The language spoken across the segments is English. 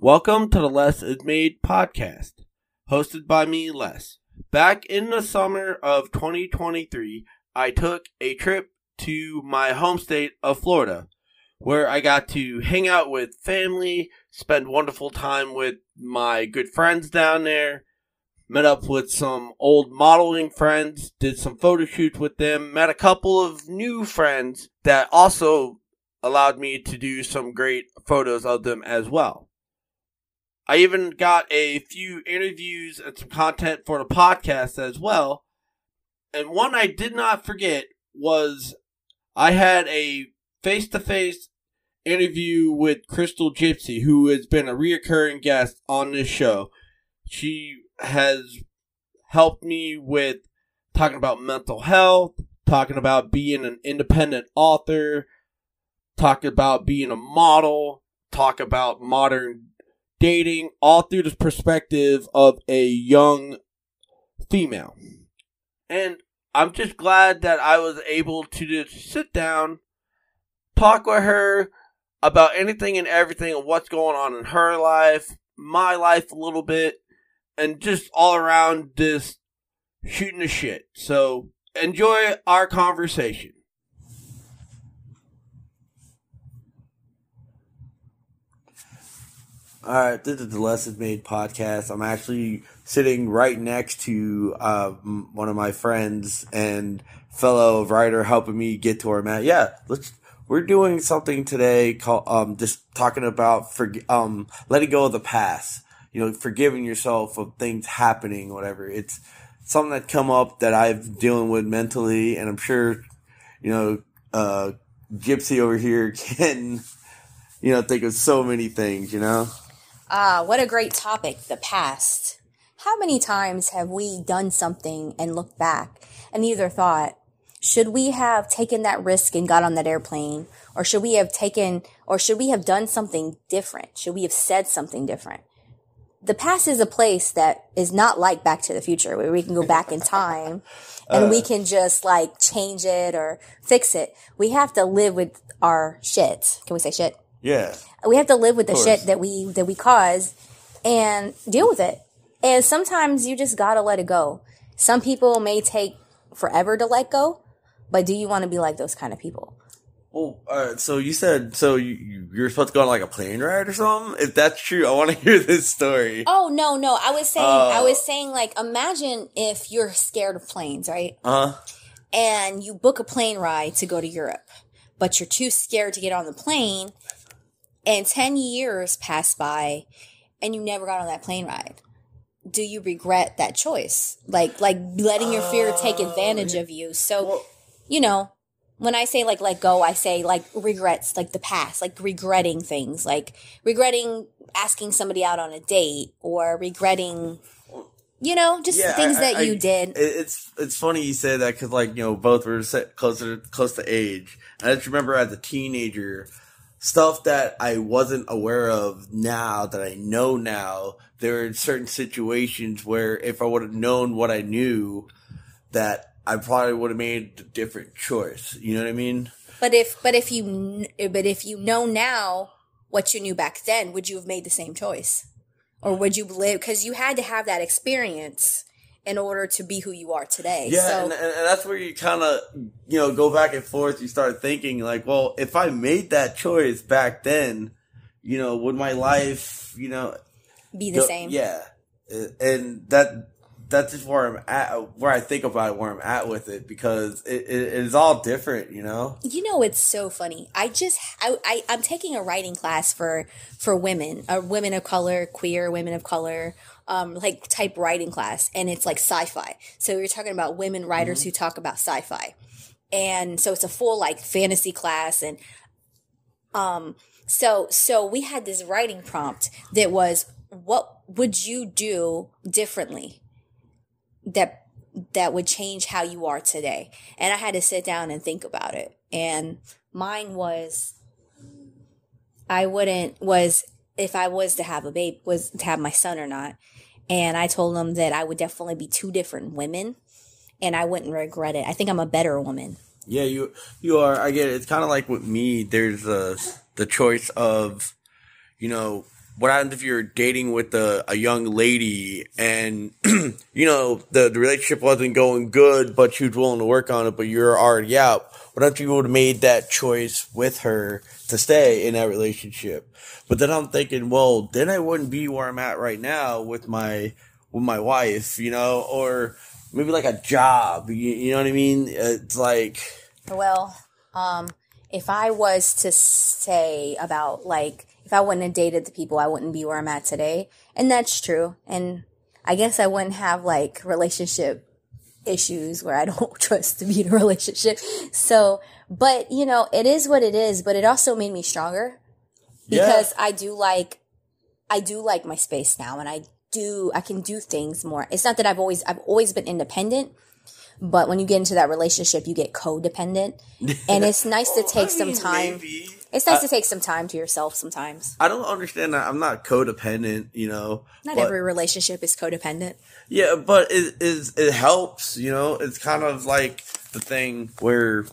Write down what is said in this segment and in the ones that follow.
Welcome to the Les Is Made podcast, hosted by me, Les. Back in the summer of 2023, I took a trip to my home state of Florida, where I got to hang out with family, spend wonderful time with my good friends down there, met up with some old modeling friends, did some photo shoots with them, met a couple of new friends that also allowed me to do some great photos of them as well. I even got a few interviews and some content for the podcast as well. And one I did not forget was I had a face to face interview with Krystal Gypsy, who has been a reoccurring guest on this show. She has helped me with talking about mental health, talking about being an independent author, talking about being a model, talk about modern dating, all through the perspective of a young female. And I'm just glad that I was able to just sit down, talk with her about anything and everything and what's going on in her life, my life a little bit, and just all around this shooting the shit. So enjoy our conversation. All right, this is the Les Is Made podcast. I'm actually sitting right next to uh, one of my friends and fellow writer helping me get to where I'm at. Yeah, let's. We're doing something today called um, just talking about for um, letting go of the past. You know, forgiving yourself of things happening, whatever. It's something that come up that I've dealing with mentally, and I'm sure, you know, uh, Gypsy over here can, you know, think of so many things. You know. Ah, what a great topic, the past. How many times have we done something and looked back and either thought, should we have taken that risk and got on that airplane? Or should we have taken, or should we have done something different? Should we have said something different? The past is a place that is not like Back to the Future, where we can go back in time and uh, we can just like change it or fix it. We have to live with our shit. Can we say shit? Yeah. We have to live with the shit that we that we cause and deal with it. And sometimes you just gotta let it go. Some people may take forever to let go, but do you want to be like those kind of people? Well, all right. So you said so you you're supposed to go on like a plane ride or something. If that's true, I want to hear this story. Oh no, no. I was saying, uh, I was saying, like, imagine if you're scared of planes, right? Uh huh. And you book a plane ride to go to Europe, but you're too scared to get on the plane, and 10 years pass by and you never got on that plane ride. Do you regret that choice? Like like letting your fear take oh, advantage of you. So you know when i say like let go i say like regrets like the past like regretting things like regretting asking somebody out on a date or regretting you know just yeah, things I, that I, you did. it's it's funny you say that because like you know both were closer close to age. I just remember as a teenager stuff that I wasn't aware of now that I know now. There are certain situations where if I would have known what I knew, that I probably would have made a different choice. You know what I mean? But if but if you but if you know now what you knew back then, would you have made the same choice, or would you live because you had to have that experience? In order to be who you are today. Yeah, so, and, and, that's where you kind of, you know, go back and forth. You start thinking like, well, if I made that choice back then, you know, would my life, you know, be the go, same? Yeah, and that that's just where I'm at, where I think about it, where I'm at with it because it, it, it is all different, you know. You know, it's so funny. I just I, I am taking a writing class for for women, uh, women of color, queer women of color, um, like type writing class, and it's like sci-fi. So we are talking about women writers mm-hmm. who talk about sci-fi, and so it's a full like fantasy class, and um, so so we had this writing prompt that was, what would you do differently that that would change how you are today? And I had to sit down and think about it, and mine was I wouldn't was if I was to have a baby was to have my son or not. And I told them that I would definitely be two different women and I wouldn't regret it. I think I'm a better woman. Yeah, you you are. I get it. It's kind of like with me. There's a the choice of, you know, what happens if you're dating with a, a young lady and you know the, the relationship wasn't going good but she was willing to work on it but you're already out what if you would have made that choice with her to stay in that relationship but then i'm thinking well then i wouldn't be where i'm at right now with my with my wife you know or maybe like a job you, you know what i mean it's like Well, um, if I was to say about like if I wouldn't have dated the people, I wouldn't be where I'm at today, and that's true. And I guess I wouldn't have like relationship issues where I don't trust to be in a relationship. So, but you know, it is what it is. But it also made me stronger because I do like I do like my space now, and I do I can do things more. It's not that I've always I've always been independent. But when you get into that relationship, you get codependent, and it's nice to take some time. Maybe. It's nice to take some time to yourself sometimes. I don't understand that. I'm not codependent, you know. Not but- every relationship is codependent. Yeah, but it is it helps, you know. It's kind of like the thing where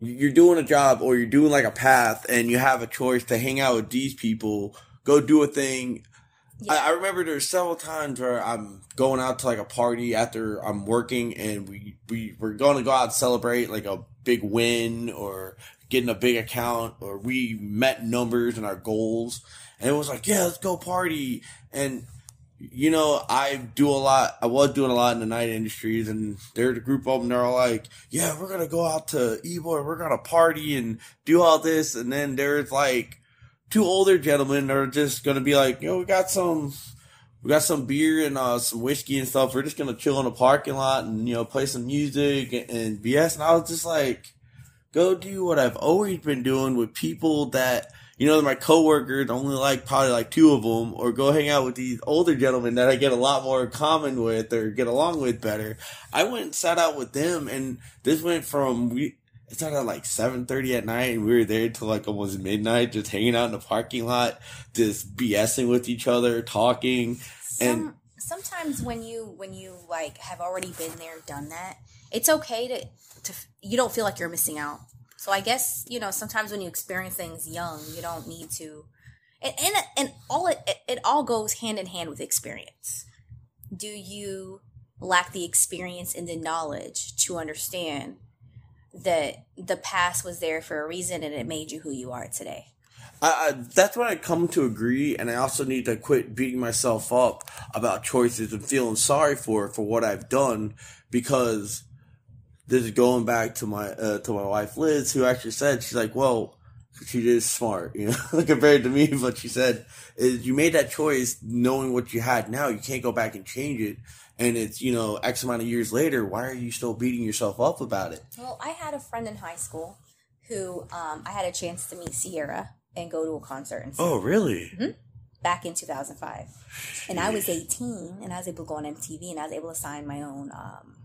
you're doing a job or you're doing like a path, and you have a choice to hang out with these people, go do a thing. I, I remember there's several times where I'm going out to like a party after I'm working, and we we we're going to go out and celebrate like a big win or getting a big account, or we met numbers and our goals, and it was like, yeah, let's go party, and you know, I do a lot. I was doing a lot in the night industries, and there's a group of them. They're all like, "Yeah, we're gonna go out to Ybor. We're gonna party and do all this." And then there's like two older gentlemen are just gonna be like, "Yo, we got some, we got some beer and uh, some whiskey and stuff. We're just gonna chill in the parking lot and you know play some music and, and BS." And I was just like, "Go do what I've always been doing with people that." you know, my coworkers only like probably like two of them, or go hang out with these older gentlemen that I get a lot more in common with or get along with better. I went and sat out with them, and this went from we. It started at like seven thirty at night, and we were there till like almost midnight, just hanging out in the parking lot, just BSing with each other, talking. And- sometimes when you when you like have already been there, done that, it's okay to to you don't feel like you're missing out. So I guess you know sometimes when you experience things young, you don't need to, and and, and all it, it it all goes hand in hand with experience. Do you lack the experience and the knowledge to understand that the past was there for a reason and it made you who you are today? I, I, that's when I come to agree, and I also need to quit beating myself up about choices and feeling sorry for for what I've done because this is going back to my uh, to my wife Liz, who actually said she's like, well, she is smart, you know, compared to me. But she said, is you made that choice knowing what you had now. You can't go back and change it. And it's you know X amount of years later. Why are you still beating yourself up about it? Well, I had a friend in high school who um, I had a chance to meet Ciara and go to a concert and Oh, really? back in 2005. And I was 18 and I was able to go on MTV and I was able to sign my own um,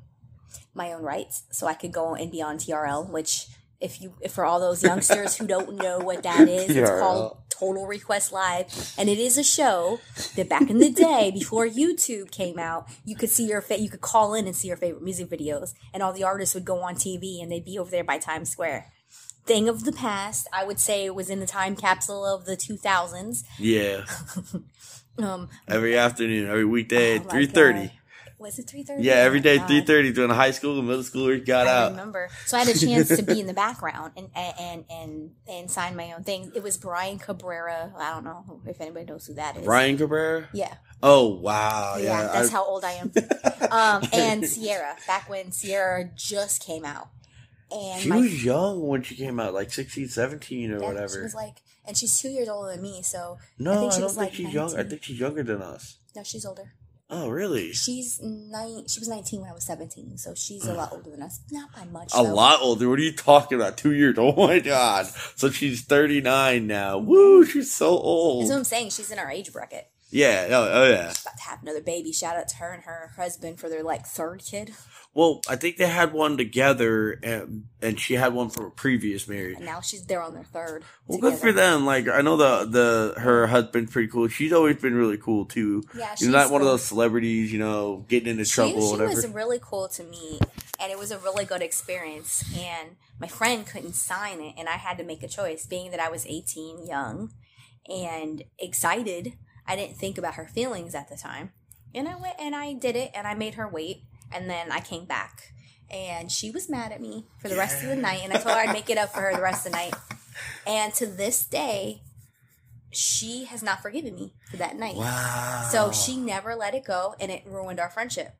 my own rights so I could go and be on TRL, which if you if for all those youngsters who don't know what that is, it's called Total Request Live, and it is a show that back in the day before YouTube came out, you could see your fa- you could call in and see your favorite music videos, and all the artists would go on TV and they'd be over there by Times Square. Thing of the past, I would say it was in the time capsule of the 2000s. Yeah. Um, Every afternoon, every weekday, Oh thirty. God. Was it three thirty? Yeah, every day three thirty during high school and middle school. We got I out. remember. So I had a chance to be in the background and and and and sign my own thing. It was Brian Cabrera. I don't know if anybody knows who that is. Brian Cabrera. Yeah, Oh wow, yeah, yeah. that's I- how old I am. um, and Ciara, back when Ciara just came out, and she my was young when she came out, like 16, 17 or yeah, She whatever. was like, and she's two years older than me. So no, I I, think she don't was think like she's young. I think she's younger than us. no, she's older. Oh, really? She's nine. She was nineteen when I was seventeen. So she's a lot older than us. Not by much. A though. lot older. What are you talking about? Two years? Oh my god! So she's thirty nine now. Woo! She's so old. That's what I'm saying. She's in our age bracket. Yeah. Oh, oh yeah. about to have another baby. Shout out to her and her husband for their like third kid. Well, I think they had one together, and and she had one from a previous marriage. And now she's they're on their third. Well, good for them. Like I know the the her husband's pretty cool. She's always been really cool too. Yeah, She's she's not one of those celebrities, you know, getting into She, trouble she or whatever. was really cool to me, and it was a really good experience. And my friend couldn't sign it, and I had to make a choice, being that I was 18, young, and excited. I didn't think about her feelings at the time. And I went and I did it and I made her wait. And then I came back and she was mad at me for the rest of the night. And I told her I'd make it up for her the rest of the night. And to this day, she has not forgiven me for that night. Wow. So she never let it go and it ruined our friendship.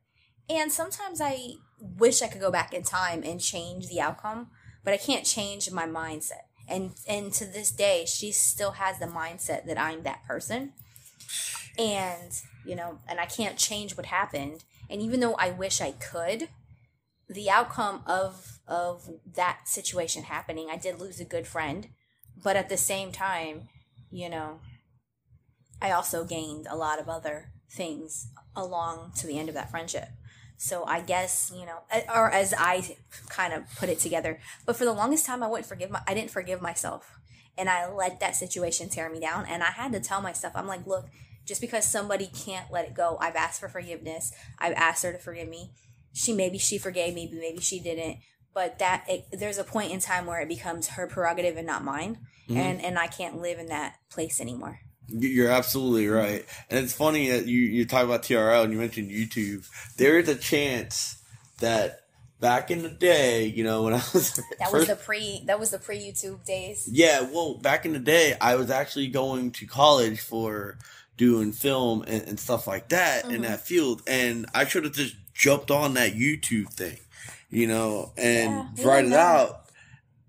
And sometimes I wish I could go back in time and change the outcome, but I can't change my mindset. And and to this day, she still has the mindset that I'm that person. And, you know, and I can't change what happened. And even though I wish I could, the outcome of of that situation happening, I did lose a good friend, but at the same time, you know, I also gained a lot of other things along to the end of that friendship. So I guess you know, or as I kind of put it together. But for the longest time, I wouldn't forgive my, I didn't forgive myself, and I let that situation tear me down. And I had to tell myself, I'm like, look, just because somebody can't let it go, I've asked for forgiveness. I've asked her to forgive me. She maybe she forgave me, but maybe she didn't. But that it, there's a point in time where it becomes her prerogative and not mine, Mhm. and and I can't live in that place anymore. You're absolutely right. And it's funny that you, you talk about TRL and you mentioned YouTube. There is a chance that back in the day, you know, when I was That was the pre that was the pre YouTube days. Yeah, well, back in the day, I was actually going to college for doing film and, and stuff like that in Mhm. that field, and I should have just jumped on that YouTube thing, you know, and Yeah, tried it know. out.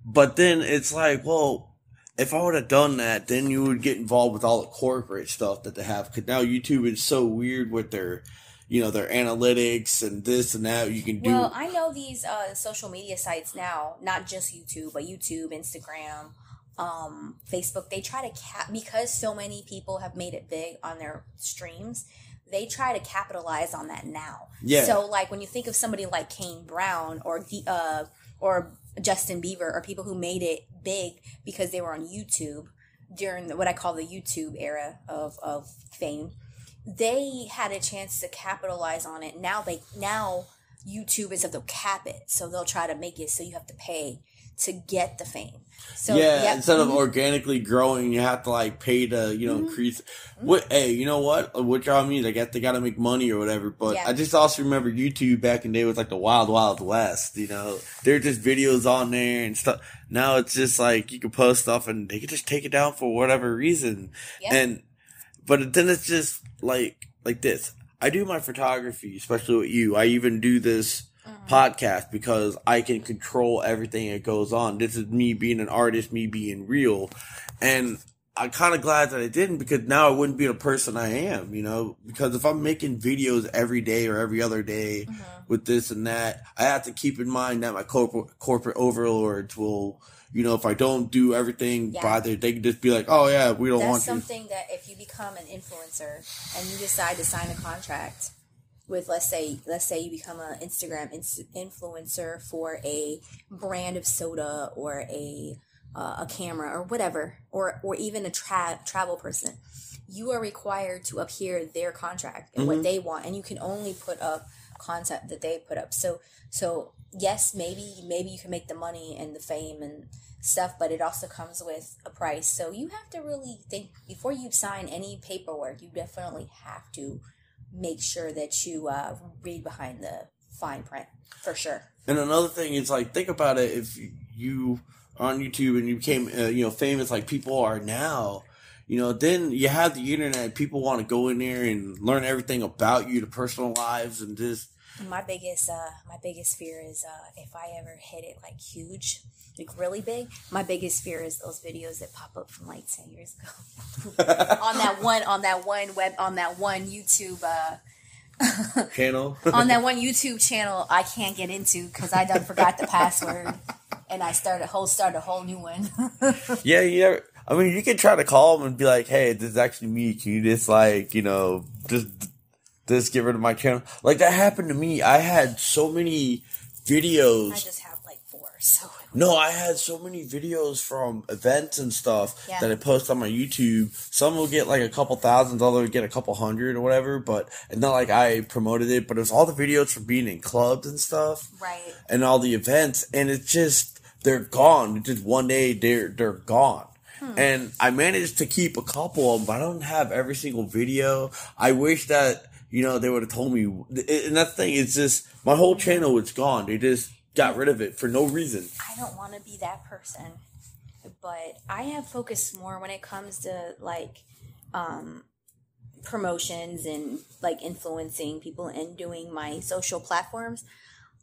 But then it's like, well, if I would have done that, then you would get involved with all the corporate stuff that they have. Because now YouTube is so weird with their, you know, their analytics and this and that. You can do. Well, I know these uh, social media sites now, not just YouTube, but YouTube, Instagram, um, Facebook. They try to cap because so many people have made it big on their streams. They try to capitalize on that now. Yeah. So, like when you think of somebody like Kane Brown or the uh, or Justin Bieber, or people who made it big because they were on YouTube during the, what I call the YouTube era of of fame they had a chance to capitalize on it. Now they now YouTube is of they'll cap it, so they'll try to make it so you have to pay to get the fame. So yeah, yep. instead of Mhm. organically growing, you have to like pay to you know Mhm. increase. What? Hey, you know what? What y'all mean? I guess they got to make money or whatever. But Yeah. I just also remember YouTube back in the day was like the wild wild west. You know, there were just videos on there and stuff. Now it's just like you can post stuff and they can just take it down for whatever reason. Yeah. And but then it's just like like this. I do my photography, especially with you. I even do this Mhm. podcast because I can control everything that goes on. This is me being an artist, me being real. And I'm kind of glad that I didn't because now I wouldn't be the person I am, you know? Because if I'm making videos every day or every other day Mhm. with this and that, I have to keep in mind that my corporate, corporate overlords will, you know, if I don't do everything Yeah. by their, they can just be like, oh yeah, we don't That's want you. something that if you become an influencer and you decide to sign a contract with let's say let's say you become an Instagram ins- influencer for a brand of soda or a uh, a camera or whatever or or even a tra- travel person you are required to adhere their contract and Mhm. what they want and you can only put up content that they put up so so yes maybe maybe you can make the money and the fame and stuff but it also comes with a price so you have to really think before you sign any paperwork you definitely have to make sure that you uh, read behind the fine print for sure And another thing is like, think about it. If you on YouTube and you became, uh, you know, famous like people are now, you know, then you have the internet. People want to go in there and learn everything about you, the personal lives, and just my biggest uh my biggest fear is uh if i ever hit it like huge like really big my biggest fear is those videos that pop up from like 10 years ago on that one on that one web on that one youtube uh channel. on that one YouTube channel I can't get into because I done forgot the password and I started whole start a whole new one. yeah, yeah. I mean, you can try to call them and be like, "Hey, this is actually me. Can you just like, you know, just just get rid of my channel?" Like that happened to me. I had so many videos. I just have like four, so No, I had so many videos from events and stuff Yeah. that I post on my YouTube. Some will get like a couple thousand, others get a couple hundred or whatever. But it's not like I promoted it. But it was all the videos from being in clubs and stuff, right. and all the events. And it's just they're gone. It's just one day they're they're gone. Hmm. and I managed to keep a couple of them, but I don't have every single video. I wish that you know they would have told me. And that thing is just my whole channel is gone. They just got rid of it for no reason. I don't want to be that person, but I have focused more when it comes to like um, promotions and like influencing people and doing my social platforms.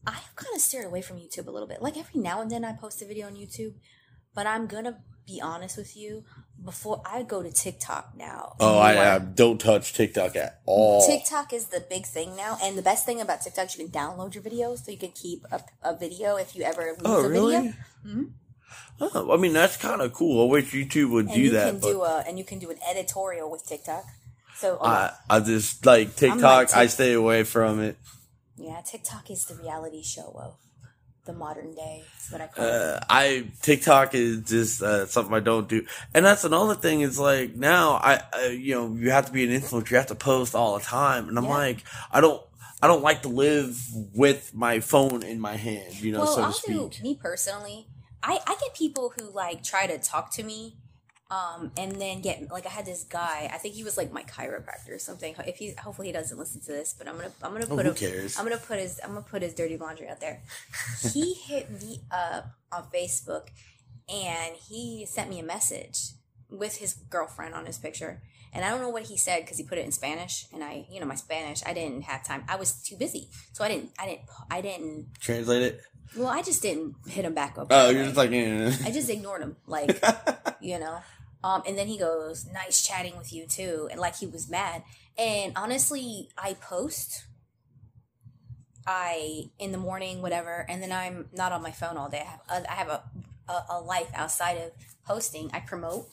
I've kind of steered away from YouTube a little bit. Like every now and then I post a video on YouTube, but I'm gonna be honest with you. Before I go to TikTok now. Oh, I. I don't touch TikTok at all. TikTok is the big thing now, and the best thing about TikTok is you can download your videos, so you can keep a, a video if you ever lose Oh, a really? video. Mm-hmm. Oh, I mean, that's kind of cool. I wish YouTube would And do you that. can do a and you can do an editorial with TikTok. So oh, I, I just like TikTok. like I stay away from it. yeah, TikTok is the reality show of the modern day. Is what I call it. Uh, I TikTok is just uh, something I don't do, and that's another thing. Is like now I, I, you know, you have to be an influencer. You have to post all the time, and I'm Yeah. like, I don't, I don't like to live with my phone in my hand. You know, well, so to I'll speak. do me personally. I I get people who like try to talk to me. Um, and then get like I had this guy. I think he was like my chiropractor or something. If he, hopefully he doesn't listen to this, but I'm gonna, I'm gonna Oh, put a, cares? I'm gonna put his, I'm gonna put his dirty laundry out there. he hit me up on Facebook, and he sent me a message with his girlfriend on his picture. And I don't know what he said because he put it in Spanish, and I, you know, my Spanish, I didn't have time. I was too busy, so I didn't, I didn't, I didn't. Translate it. Well, I just didn't hit him back up. Oh, you're just like, eh. I just ignored him, like you know. Um, and then he goes, "Nice chatting with you too," and like he was mad. And honestly, I post, I in the morning, whatever, and then I'm not on my phone all day. I have, I have a, a a life outside of posting. I promote.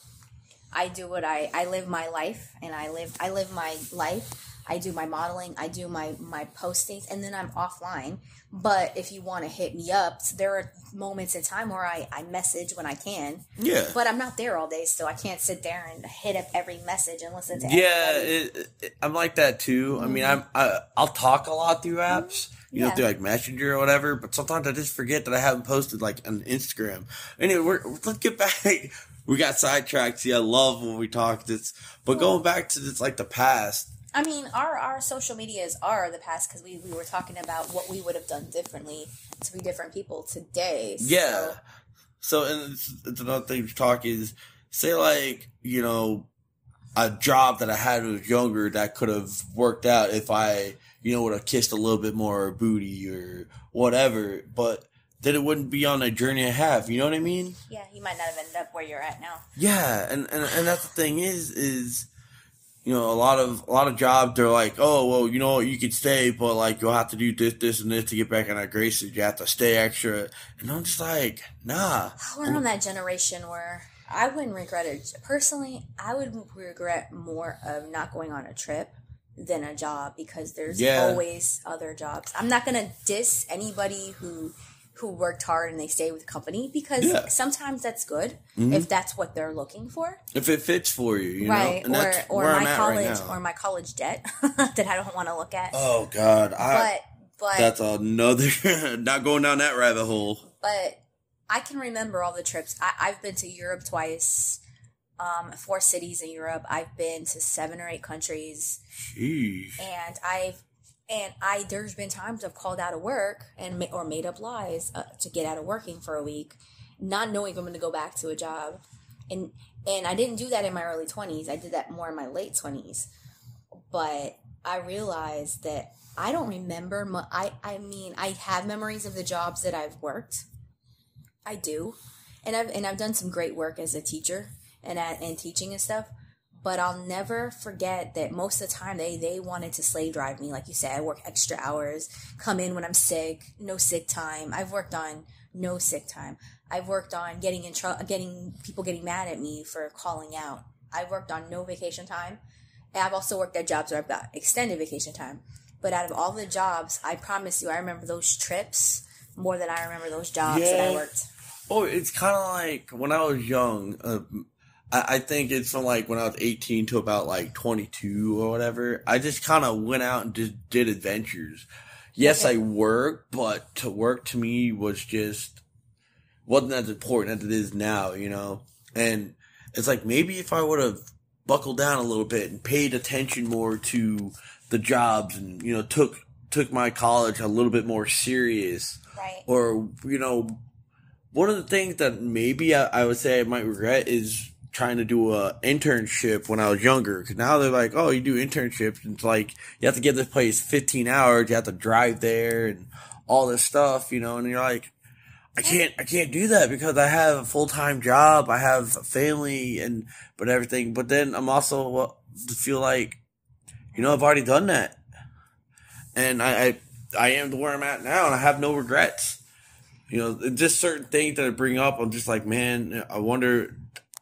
I do what I I live my life, and I live I live my life. I do my modeling. I do my my postings, and then I'm offline. But if you want to hit me up, there are moments in time where I I message when I can. yeah. But I'm not there all day, so I can't sit there and hit up every message and listen to. Yeah, it, it, I'm like that too. I mean, I'm I, I'll talk a lot through apps, you know, Mm-hmm. Yeah. through like Messenger or whatever. But sometimes I just forget that I haven't posted like on Instagram. Anyway, we're, let's get back. We got sidetracked. See, I love when we talk this, but going back to this like the past. I mean, our our social medias are the past because we we were talking about what we would have done differently to be different people today. Yeah. So, So, and it's, it's another thing to talk is say like you know a job that I had when I was younger that could have worked out if I you know would have kissed a little bit more booty or whatever, but then it wouldn't be on the journey I have. You know what I mean? yeah, you might not have ended up where you're at now. Yeah, and and and that's the thing is is you know a lot of a lot of jobs they're like oh well you know you could stay but like you'll have to do this this and this to get back on that graces you have to stay extra and I'm just like nah We're on that generation where I wouldn't regret it. Personally, I would regret more of not going on a trip than a job because there's Yeah. always other jobs. I'm not gonna diss anybody who who worked hard and they stay with the company because Yeah. Mm-hmm. sometimes that's good if that's what they're looking for. if it fits for you, you right. know, Or or my college right or my college debt that I don't want to look at. oh God, I, but but that's another not going down that rabbit hole. but I can remember all the trips. I, I've been to Europe twice, um, four cities in Europe. I've been to seven or eight countries, Jeez. and I've and I there's been times I've called out of work and or made up lies uh, to get out of working for a week, not knowing if I'm going to go back to a job, and and I didn't do that in my early twenties. I did that more in my late twenties, but I realized that I don't remember. Mu- I I mean I have memories of the jobs that I've worked. I do, and I've and I've done some great work as a teacher and at, and teaching and stuff. But I'll never forget that most of the time they they wanted to slave drive me, like you said. I work extra hours, come in when I'm sick, no sick time. I've worked on no sick time. I've worked on getting in trouble, getting people getting mad at me for calling out. I've worked on no vacation time. And I've also worked at jobs where I've got extended vacation time. But out of all the jobs, I promise you, I remember those trips more than I remember those jobs that I worked. Oh, it's kind of like when I was young. Uh, I, I think it's from like when I was 18 to about like 22 or whatever. I just kind of went out and just did adventures. Yes, Okay. I worked, but to work to me was just wasn't as important as it is now, you know. And it's like maybe if I would have buckled down a little bit and paid attention more to the jobs and you know took took my college a little bit more serious Right. or you know one of the things that maybe I, I would say I might regret is trying to do a internship when I was younger because now they're like oh you do internships and it's like you have to give this place 15 hours you have to drive there and all this stuff you know and you're like I can't I can't do that because I have a full time job I have a family and but everything but then I'm also well, feel like you know I've already done that and I, I I am where I'm at now, and I have no regrets. You know, just certain things that I bring up, I'm just like, man, I wonder.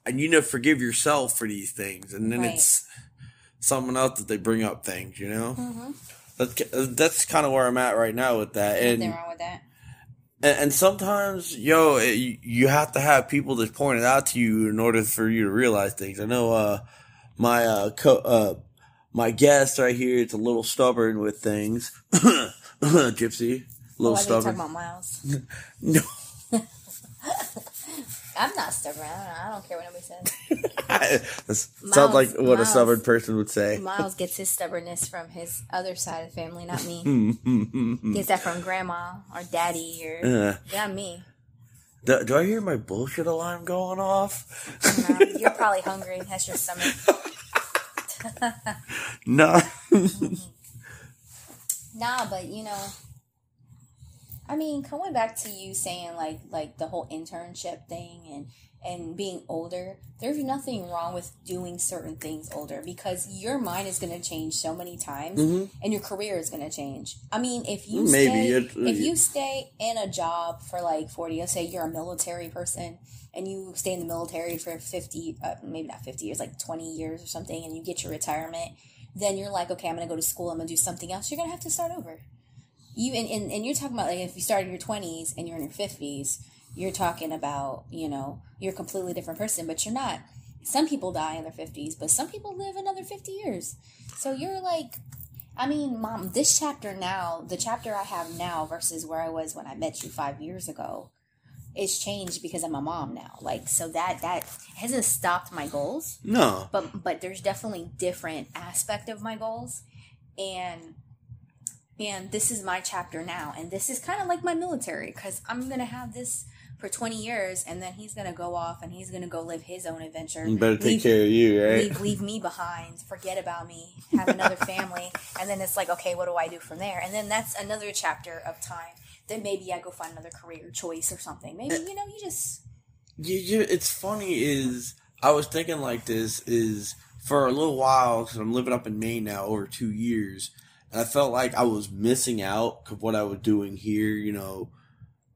And you know, forgive yourself for these things, and then Right. it's someone else that they bring up things. You know, Mm-hmm. that's that's kind of where I'm at right now with that, and Nothing wrong with that. and, and sometimes, yo, it, you- have to have people that point it out to you in order for you to realize things. I know, uh, my, uh, co- uh, my guest right here is a little stubborn with things. Gypsy. A Oh, little you're stubborn. talking about Miles. No. I'm not stubborn. I don't, know. I don't care what nobody says. that sounds like what a stubborn person would say. Miles gets his stubbornness from his other side of the family, not me. do, Gets that from grandma or daddy or Uh. not me. do I hear my bullshit alarm going off? No, you're probably hungry. That's your stomach. No. Nah, but you know, I mean, coming back to you saying like like the whole internship thing and and being older, there's nothing wrong with doing certain things older because your mind is going to change so many times and your career is going to change. I mean, if you Mm-hmm. Maybe stay, if you stay in a job for like 40, let's say you're a military person and you stay in the military for 50 uh, maybe not 50 years, like 20 years or something and you get your retirement, then you're like, okay, I'm going to go to school, I'm going to do something else. You're going to have to start over you and, and, and you're talking about like if you start in your 20s and you're in your 50s you're talking about you know you're a completely different person but you're not. Some people die in their 50s but some people live another 50 years. So you're like i mean mom this chapter now the chapter i have now versus where i was when i met you five years ago it's changed because i'm a mom now. Like so that that hasn't stopped my goals. No. but but there's definitely different aspect of my goals. And and this is my chapter now and this is kind of like my military because i'm gonna have this for 20 years and then he's gonna go off and he's gonna go live his own adventure. You better take leave, care of you, right? leave, leave me behind forget about me have another family and then it's like okay what do i do from there? And then that's another chapter of time then maybe i go find another career choice or something. Maybe eh. you know you just you, you, it's funny is I was thinking like this is for a little while because I'm living up in Maine now over two years, I felt like I was missing out of what I was doing here, you know.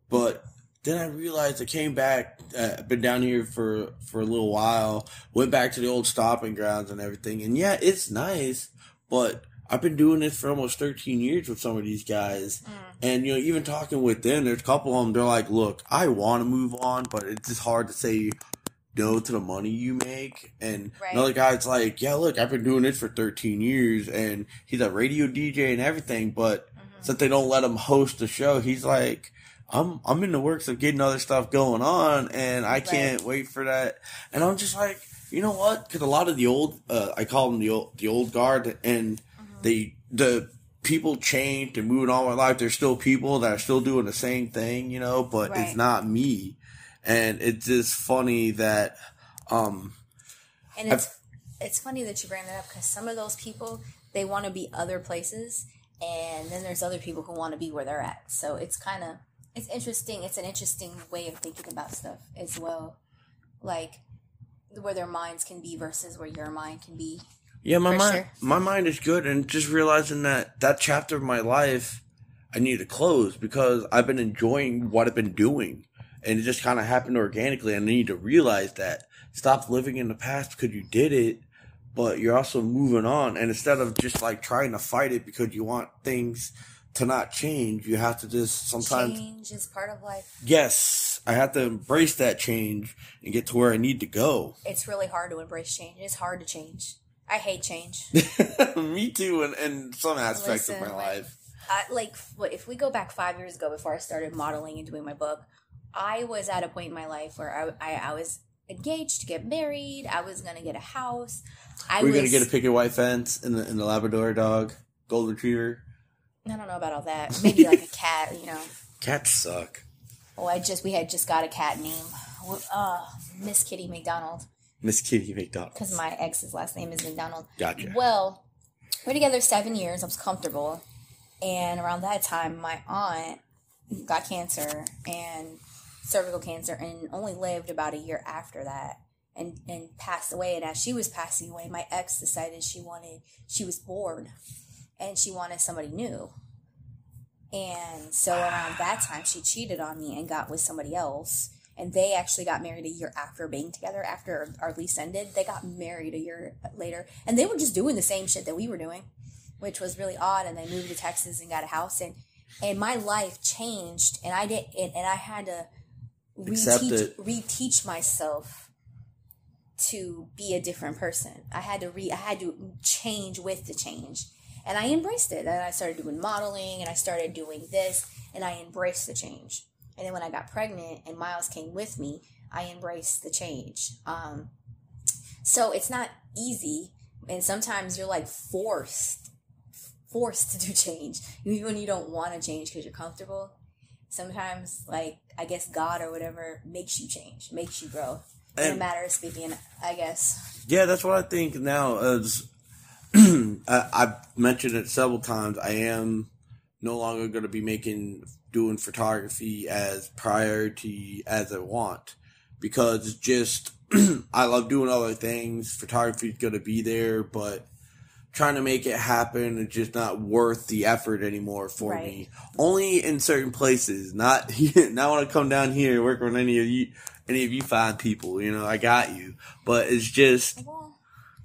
But then I realized I came back. Uh, I've been down here for for a little while. Went back to the old stopping grounds and everything, and yeah, it's nice. But I've been doing this for almost 13 years with some of these guys, and you know, even talking with them, there's a couple of them. They're like, "Look, I want to move on, but it's just hard to say no to the money you make." And Right. another guy's like, "Yeah, look, I've been doing this for 13 years, and he's a radio DJ and everything, but since they don't let him host the show, he's like." I'm I'm in the works of getting other stuff going on, and I can't wait for that. And I'm just like, you know what? Because a lot of the old, uh, I call them the old the old guard, and they the people changed and moved on with life. There's still people that are still doing the same thing, you know, but Right. it's not me. And it's just funny that, um, And it's it's funny that you bring that up because some of those people they want to be other places, and then there's other people who want to be where they're at. So it's kind of it's interesting. It's an interesting way of thinking about stuff as well, like where their minds can be versus where your mind can be. yeah, my mind, sure. my mind is good, and just realizing that that chapter of my life, I need to close because I've been enjoying what I've been doing, and it just kind of happened organically. And I need to realize that stop living in the past because you did it, but you're also moving on. And instead of just like trying to fight it because you want things to not change, you have to just sometimes Change is part of life. yes, I have to embrace that change and get to where I need to go. It's really hard to embrace change. It's hard to change. I hate change. Me too, in, in some aspects of my like- life. I, like what if we go back five years ago before I started modeling and doing my book, I was at a point in my life where I, I, I was engaged to get married. I was gonna get a house. I We're was, gonna get a picket white fence and the, and the Labrador dog, golden retriever. I don't know about all that. Maybe like a cat, you know. Cats suck. Oh, I just we had just got a cat name. Uh, Miss Kitty McDonald Miss Kitty McDonald. because my ex's last name is McDonald. Gotcha. Well, we're together seven years. I was comfortable, and around that time, my aunt got cancer and cervical cancer, and only lived about a year after that, and and passed away. And as she was passing away, my ex decided she wanted she was bored, and she wanted somebody new. And so around that time, she cheated on me and got with somebody else. And they actually got married a year after being together. After our lease ended, they got married a year later, and they were just doing the same shit that we were doing, which was really odd. And they moved to Texas and got a house, and and my life changed, and I did, and, and I had to reteach reteach myself to be a different person. I had to re I had to change with the change. And I embraced it. And I started doing modeling and I started doing this and I embraced the change. And then when I got pregnant and Miles came with me, I embraced the change. Um, so it's not easy. And sometimes you're like forced, forced to do change. Even when you don't want to change because you're comfortable. Sometimes, like, I guess God or whatever makes you change, makes you grow. In a matter of speaking, I guess. Yeah, that's what I think now. As I, I've mentioned it several times, I am no longer going to be making doing photography as priority as I want because just I love doing other things. Photography is going to be there, but trying to make it happen is just not worth the effort anymore for Right. me. Only in certain places, not not when I come down here and work with any of you, any of you fine people. You know, I got you, but it's just Well,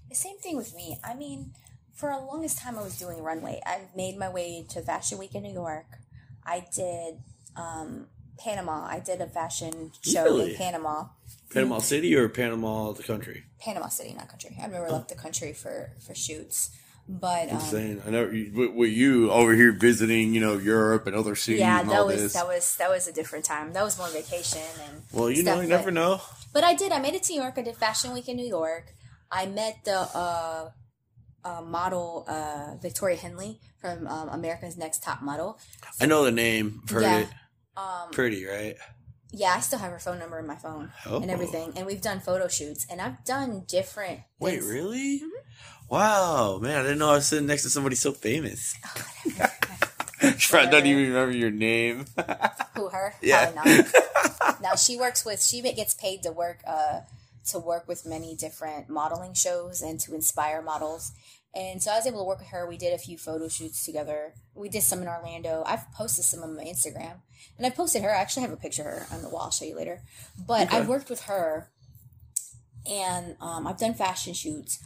the same thing with me. I mean, for a longest time, I was doing runway. I made my way to Fashion Week in New York. I did um, Panama. I did a fashion show Really? in Panama. Panama City or Panama the country. Panama City, not country. I've never left the country for for shoots, but um, saying I know with you over here visiting, you know, Europe and other cities yeah, and that all was this. that was that was a different time. That was more vacation and well, you know, stuff, you but- never know. But I did. I made it to New York. I did Fashion Week in New York. I met the uh, uh, model uh, Victoria Henley from um, America's Next Top Model. I know the name. I've Heard Yeah. it. Um, Pretty, right? Yeah, I still have her phone number in my phone Oh. and everything. And we've done photo shoots, and I've done different. Wait, things. really? Mm-hmm. Wow, man! I didn't know I was sitting next to somebody so famous. Oh, probably doesn't even remember your name. Who her? Yeah. Now she works with. She gets paid to work. Uh, to work with many different modeling shows and to inspire models. And so I was able to work with her. We did a few photo shoots together. We did some in Orlando. I've posted some on my Instagram. And I posted her. I actually have a picture of her on the wall. I'll show you later. But Okay. I've worked with her and um, I've done fashion shoots.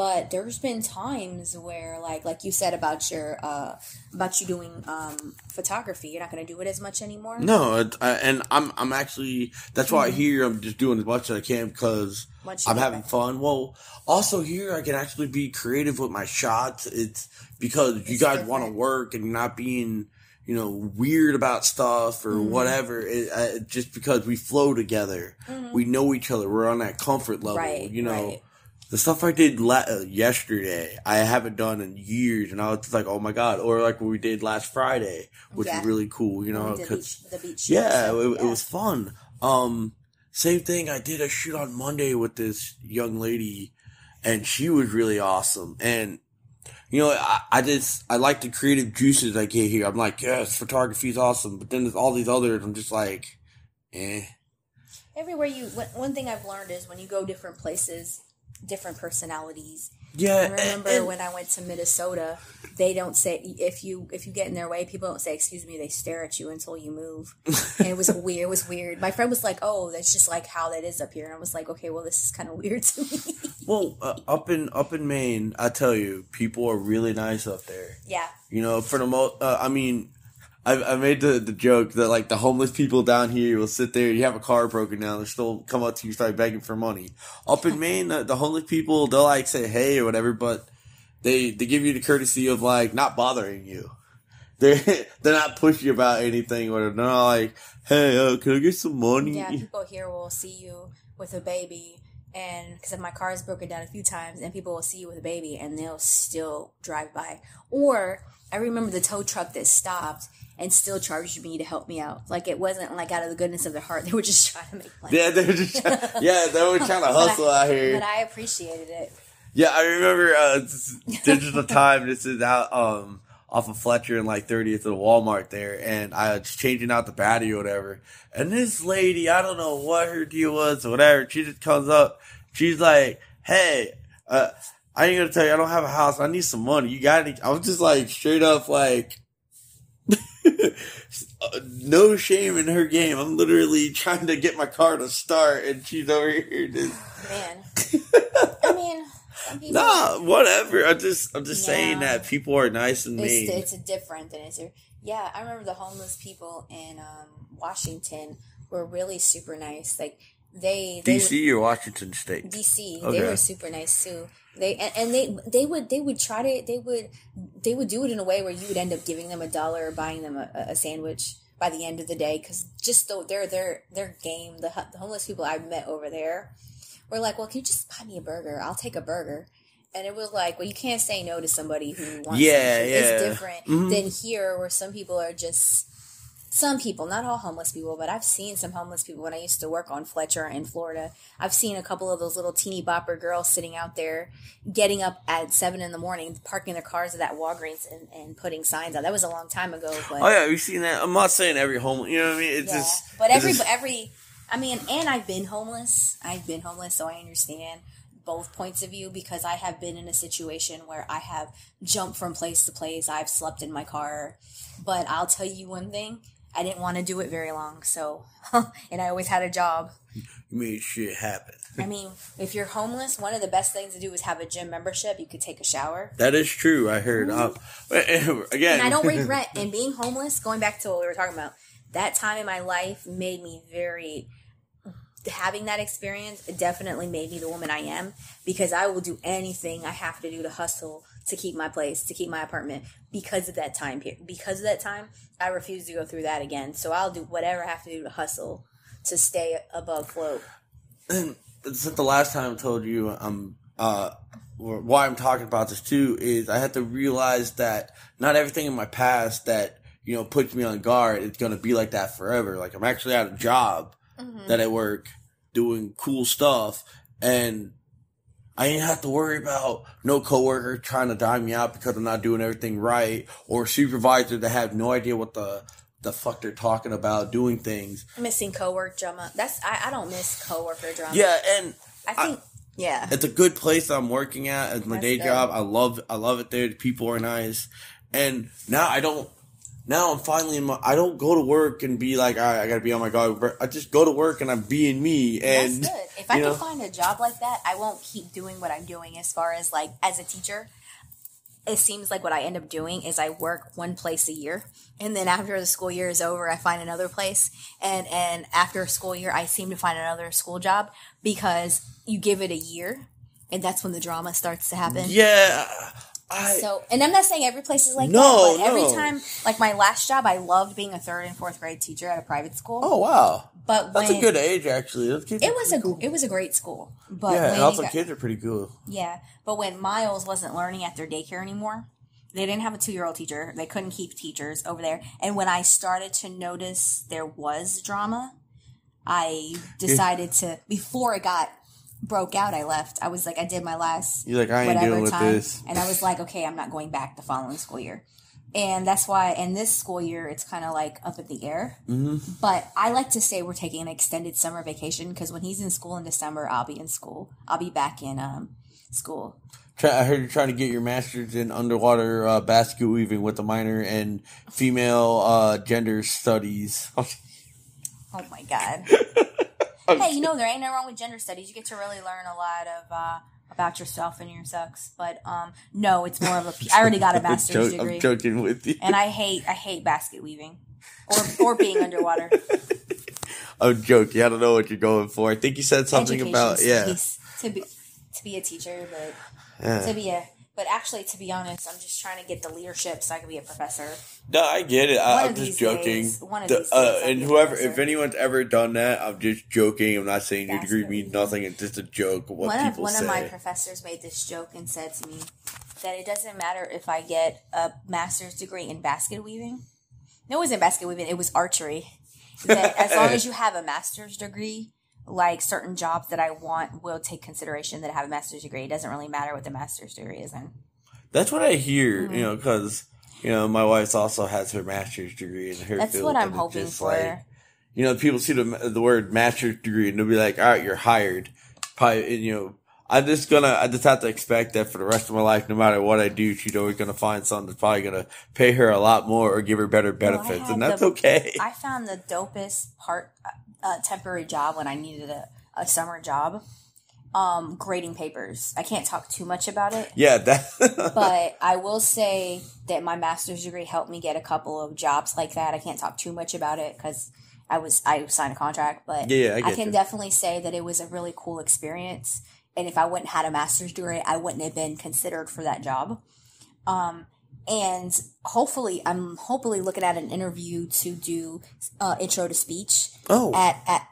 But there's been times where, like, like you said about your, uh, about you doing um, photography, you're not going to do it as much anymore. no, I, and I'm I'm actually that's why Mm-hmm. here I'm just doing as much as I can because I'm having back. fun. Well, also here I can actually be creative with my shots. It's because you guys want to work and not being, you know, weird about stuff or Mm-hmm. whatever. It, uh, just because we flow together, we know each other. We're on that comfort level. Mm-hmm. Right, you know, right. The stuff I did la- uh, yesterday, I haven't done in years, and I was like, oh my god. Or like what we did last Friday, which Yeah. was really cool. You know, the 'cause- beach, the yeah, it, it was fun. Um, same thing. I did a shoot on Monday with this young lady, and she was really awesome. And you know, I, I just I like the creative juices I get here. I'm like, yes, photography is awesome. But then there's all these others. I'm just like, eh. everywhere you one thing i've learned is when you go different places different personalities. Yeah, i remember and- when i went to minnesota they don't say if you if you get in their way people don't say excuse me they stare at you until you move. And it was weird it was weird. My friend was like oh that's just like how that is up here. And i was like okay well this is kind of weird to me. Well, uh, up in up in Maine, I tell you, people are really nice up there. yeah. You know, for the most, uh, I mean, I, I made the, the joke that like the homeless people down here will sit there. You have a car broken down, they'll still come up to you, start begging for money. Up in Maine, the, the homeless people they'll like say hey or whatever, but they they give you the courtesy of like not bothering you. they're they're not pushy about anything, or they're not like, "Hey, uh, can I get some money?" Yeah, people here will see you with a baby, and because my car has broken down a few times, and people will see you with a baby, and they'll still drive by. Or I remember the tow truck that stopped and still charged me to help me out. Like it wasn't like out of the goodness of their heart; they were just trying to make money. Yeah, they were just trying, yeah, they were trying to hustle I, out here. But I appreciated it. Yeah, I remember uh, digital time. This is out um off of Fletcher and like 30th of Walmart there, and I was changing out the battery or whatever. And this lady, I don't know what her deal was or whatever. She just comes up. She's like, "Hey, uh, I ain't gonna tell you I don't have a house. I need some money. You got any?" I was just like straight up like. no shame in her game. I'm literally trying to get my car to start, and she's over here just man. I mean, people, Nah, whatever. I just I'm just Yeah. saying that people are nice and mean. it's, it's different than it's here. Yeah, I remember the homeless people in um, Washington were really super nice. Like they, they would- DC or Washington State. DC. Okay. They were super nice too. They and, and they they would they would try to they would they would do it in a way where you would end up giving them a dollar or buying them a, a sandwich by the end of the day because just though their their their game the, the homeless people I met over there were like, well, can you just buy me a burger? I'll take a burger. And it was like, well, you can't say no to somebody who wants Yeah, something. yeah. It's different Mhm. than here where some people are just some people, not all homeless people, but I've seen some homeless people when I used to work on Fletcher in Florida. I've seen a couple of those little teeny bopper girls sitting out there, getting up at seven in the morning, parking their cars at that Walgreens and, and putting signs out. That was a long time ago, but Oh yeah, we've seen that. I'm not saying every homeless, You know what I mean? It's yeah. just. but every just- every, I mean, and I've been homeless. I've been homeless, so I understand both points of view because I have been in a situation where I have jumped from place to place. I've slept in my car, but I'll tell you one thing: I didn't want to do it very long. So, and I always had a job. you made shit happen. I mean, if you're homeless, one of the best things to do is have a gym membership. You could take a shower. That is true. I heard. Um, again, and I don't regret. And being homeless, going back to what we were talking about, that time in my life made me very. Having that experience definitely made me the woman I am because I will do anything I have to do to hustle to keep my place, to keep my apartment because of that time period. Because of that time, I refuse to go through that again. So I'll do whatever I have to do to hustle to stay above float. And since the last time I told you, um, uh, or why I'm talking about this too is I had to realize that not everything in my past that you know puts me on guard is gonna be like that forever. Like I'm actually at a job that I work doing cool stuff, and I ain't have to worry about no coworker trying to dime me out because I'm not doing everything right, or supervisor that have no idea what the the fuck they're talking about doing things. Missing coworker drama. That's I, I don't miss coworker drama. Yeah, and I think yeah. it's a good place I'm working at as my That's day good. job. I love I love it there. The people are nice, and now I don't. Now I'm finally in my. I don't go to work and be like, all right, I gotta be on my guard. I just go to work and I'm being me. And That's good. If I you can know, find a job like that, I won't keep doing what I'm doing as far as like as a teacher. It seems like what I end up doing is I work one place a year and then after the school year is over I find another place and and after a school year I seem to find another school job because you give it a year and that's when the drama starts to happen. yeah, I So, and I'm not saying every place is like No, that, but every no. time, like my last job, I loved being a third and fourth grade teacher at a private school. oh wow, but when that's a good age actually. Kids it was a cool. it was a great school, but yeah, and also got- kids are pretty cool. yeah, but when Miles wasn't learning at their daycare anymore, they didn't have a two year old teacher. They couldn't keep teachers over there, and when I started to notice there was drama, I decided to before it got broke out. I left. I was like, I did my last You're like, I ain't dealing with this. and I was like, okay, I'm not going back the following school year. And that's why in this school year, it's kind of like up in the air. Mm-hmm. But I like to say we're taking an extended summer vacation because when he's in school in December, I'll be in school. I'll be back in um, school. Try, I heard you're trying to get your master's in underwater uh, basket weaving with a minor in female uh, gender studies. Oh my God. hey, you know, there ain't no wrong with gender studies. You get to really learn a lot of. Uh, about yourself and your sex, but um, no, it's more of a. I already got a master's degree, I'm joking with you. and I hate I hate basket weaving, or or being underwater. I'm joking. I don't know what you're going for. I think you said something Education about yeah. to be to be a teacher, but yeah. to be a But actually, to be honest, I'm just trying to get the leadership so I can be a professor. No, I get it. I, I'm just joking. days- one of The- these uh, and whoever, if anyone's ever done that, I'm just joking. I'm not saying your degree means nothing. It's just a joke. What one of one say. of my professors made this joke and said to me that it doesn't matter if I get a master's degree in basket weaving. No, it wasn't basket weaving. It was archery. That as long as you have a master's degree, like certain jobs that I want will take consideration that I have a master's degree. It doesn't really matter what the master's degree is in. That's what I hear. Mm-hmm. You know, because you know my wife also has her master's degree in her That's field. what I'm hoping for. like, you know, people see the the word master's degree and they'll be like, "All right, you're hired." Probably, and, you know, I'm just gonna, I just have to expect that for the rest of my life, no matter what I do, she's always gonna find something that's probably gonna pay her a lot more or give her better benefits, had and that's the- okay. I found the dopest part uh, temporary job when I needed a, a summer job. Um, grading papers. I can't talk too much about it. yeah, that. but I will say that my master's degree helped me get a couple of jobs like that. I can't talk too much about it because I was I signed a contract, but Yeah, yeah, I get can you. definitely say that it was a really cool experience. And if I wouldn't had a master's degree, I wouldn't have been considered for that job. Um, and hopefully, I'm hopefully looking at an interview to do uh, intro to speech oh, at at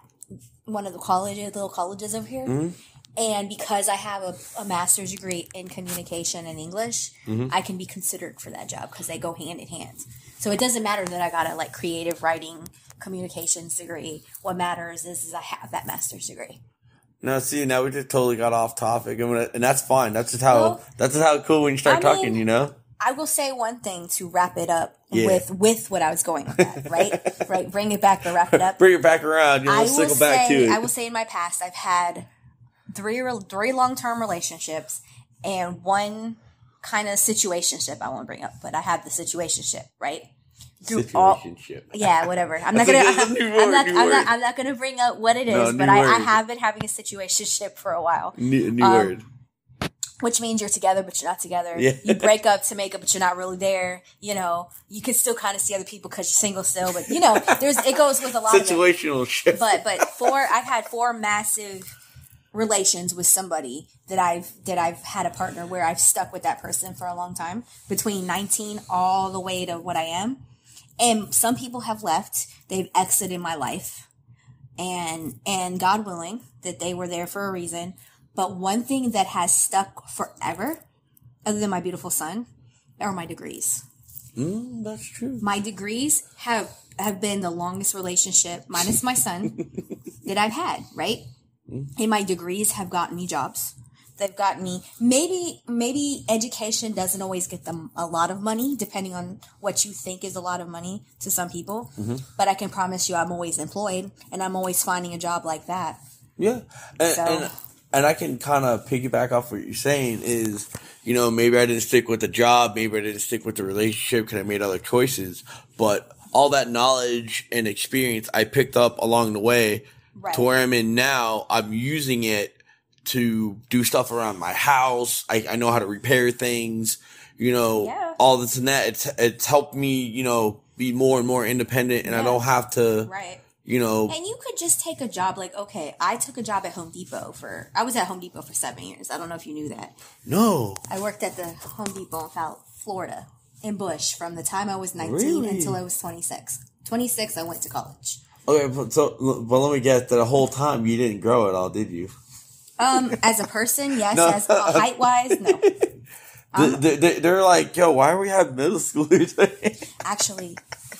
one of the colleges, little colleges over here. Mm-hmm. And because I have a, a master's degree in communication and English, Mm-hmm. I can be considered for that job because they go hand in hand. So it doesn't matter that I got a like creative writing communications degree. What matters is, is I have that master's degree. no, see, now we just totally got off topic, and, when- and that's fine. That's just how. Well, that's just how cool when you start I talking. mean- you know. I will say one thing to wrap it up Yeah. with with what I was going with that, right? right, bring it back, but wrap it up. Bring it back around. You know, I will back say. I will say in my past, I've had three re- three long term relationships and one kind of situationship. I won't bring up, but I have the situationship right through all. Situationship. Yeah, whatever. I'm not gonna. a- that's a I'm, new I'm word, not. I'm word. not. I'm not gonna bring up what it is, No, but I, I word. have been having a situationship for a while, New, new Um, word. Which means you're together but you're not together. Yeah. You break up to make up, but you're not really there. You know, you can still kind of see other people because you're single still, but you know, there's it goes with a lot of Situational shit. but but four I've had four massive relations with somebody that I've that I've had a partner where I've stuck with that person for a long time between 19 all the way to what I am and some people have left they've exited my life and and God willing that they were there for a reason but one thing that has stuck forever other than my beautiful son are my degrees Mm, that's true. my degrees have have been the longest relationship minus my son that I've had, right? And my degrees have gotten me jobs. They've gotten me maybe maybe education doesn't always get them a lot of money depending on what you think is a lot of money to some people. But I can promise you I'm always employed and I'm always finding a job like that. Yeah, and So- and, and I can kind of piggyback off what you're saying is, you know, maybe I didn't stick with the job, maybe I didn't stick with the relationship because I made other choices, but all that knowledge and experience I picked up along the way Right. to where I'm in now, I'm using it to do stuff around my house. I, I know how to repair things, you know, Yeah. all this and that. It's it's helped me, you know, be more and more independent, and I don't have to, Right. You know, And you could just take a job like okay, I took a job at Home Depot for I was at Home Depot for 7 years. I don't know if you knew that. no, I worked at the Home Depot in Florida, in Busch, from the time I was 19 Really? until I was 26. 26, I went to college. Okay, but so but let me guess. The whole time you didn't grow at all, did you? Um, as a person, yes. No. As height wise, no. They, they, they're like, yo, why are we have middle schoolers? Actually,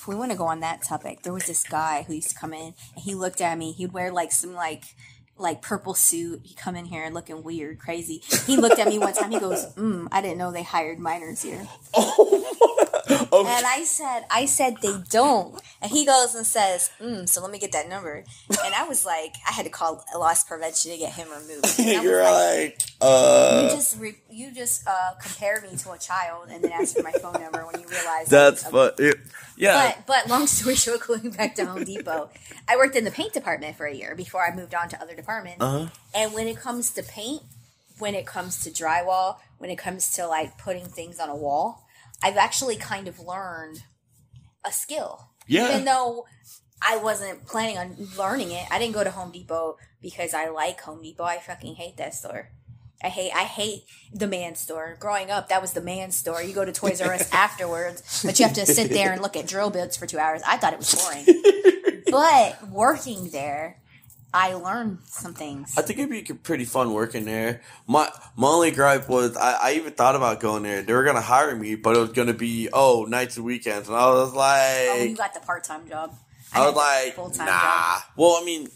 we want to go on that topic, there was this guy who used to come in and he looked at me. He'd wear like some like like purple suit. He'd come in here looking weird, crazy. He looked at me one time. He goes, mm, "I didn't know they hired minors here." Oh, And I said, I said they don't. And he goes and says, mm, so let me get that number. And I was like, I had to call loss prevention to get him removed. And you're like, like, uh, you just re- you just uh, compared me to a child and then asked for my phone number when you realized that's but fun. Yeah, But but long story short, going back to Home Depot, I worked in the paint department for a year before I moved on to other departments. uh-huh. And when it comes to paint, when it comes to drywall, when it comes to like putting things on a wall, I've actually kind of learned a skill. Yeah. Even though I wasn't planning on learning it, I didn't go to Home Depot because I like Home Depot. I fucking hate that store. I hate I hate the man store. Growing up, that was the man store. You go to Toys R Us afterwards, but you have to sit there and look at drill bits for two hours. I thought it was boring. but working there, I learned some things. I think it'd be pretty fun working there. My my only gripe was I, I even thought about going there. They were gonna hire me, but it was gonna be oh nights and weekends, and I was like, oh, you got the part time job. I, was like, full-time nah. job. Well, I mean,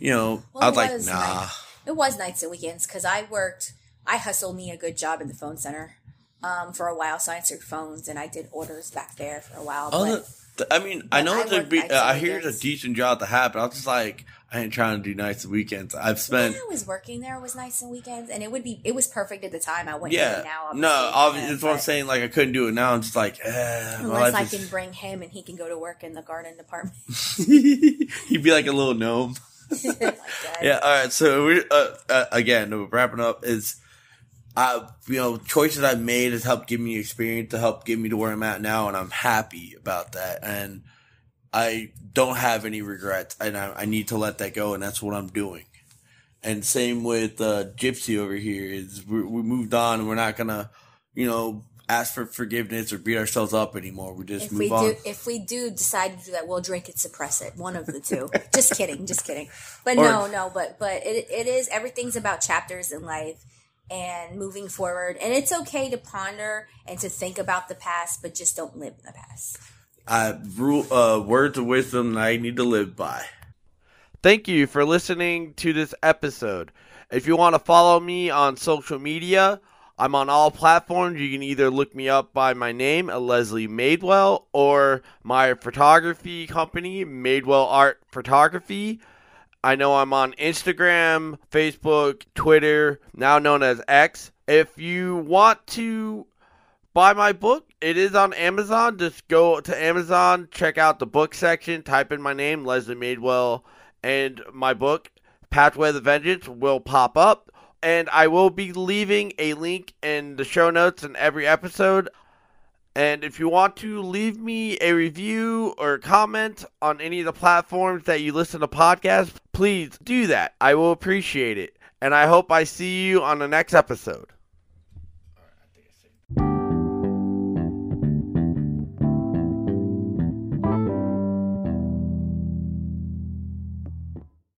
you know, Well, I was like, nah. nice. It was nights and weekends because I worked. I hustled me a good job in the phone center um, for a while, so I answered phones and I did orders back there for a while. Oh, but the- the- I mean, I know I a be, nights I hear it's a decent job to have, but I was just like, I ain't trying to do nights and weekends. I've spent. when I was working there, it was nights and weekends, and it would be. It was perfect at the time. I wouldn't do yeah, it now. no, obviously, uh, that's what I'm saying. Like, I couldn't do it now. I'm just like, eh, Unless I can is. bring him and he can go to work in the garden department. He'd be like a little gnome. Yeah. All right. So we uh, uh, again wrapping up is, I you know choices I've made has helped give me experience to help get me to where I'm at now, and I'm happy about that. And I don't have any regrets, and I, I need to let that go, and that's what I'm doing. And same with uh, Gypsy over here is we, we moved on, and we're not gonna, you know, ask for forgiveness or beat ourselves up anymore. We just If move we on. do, if we do decide to do that, we'll drink it, suppress it. One of the two. just kidding, just kidding. But Or- no, no, but but it it is everything's about chapters in life and moving forward. And it's okay to ponder and to think about the past, but just don't live in the past. I rule uh, words of wisdom that I need to live by. Thank you for listening to this episode. If you want to follow me on social media, I'm on all platforms. You can either look me up by my name, Leslie Madewell, or my photography company, Madewell Art Photography. I know I'm on Instagram, Facebook, Twitter, now known as X. If you want to buy my book, it is on Amazon. Just go to Amazon, check out the book section, type in my name, Leslie Madewell, and my book, Pathway to Vengeance, will pop up. And I will be leaving a link in the show notes in every episode. And if you want to leave me a review or comment on any of the platforms that you listen to podcasts, please do that. I will appreciate it. And I hope I see you on the next episode.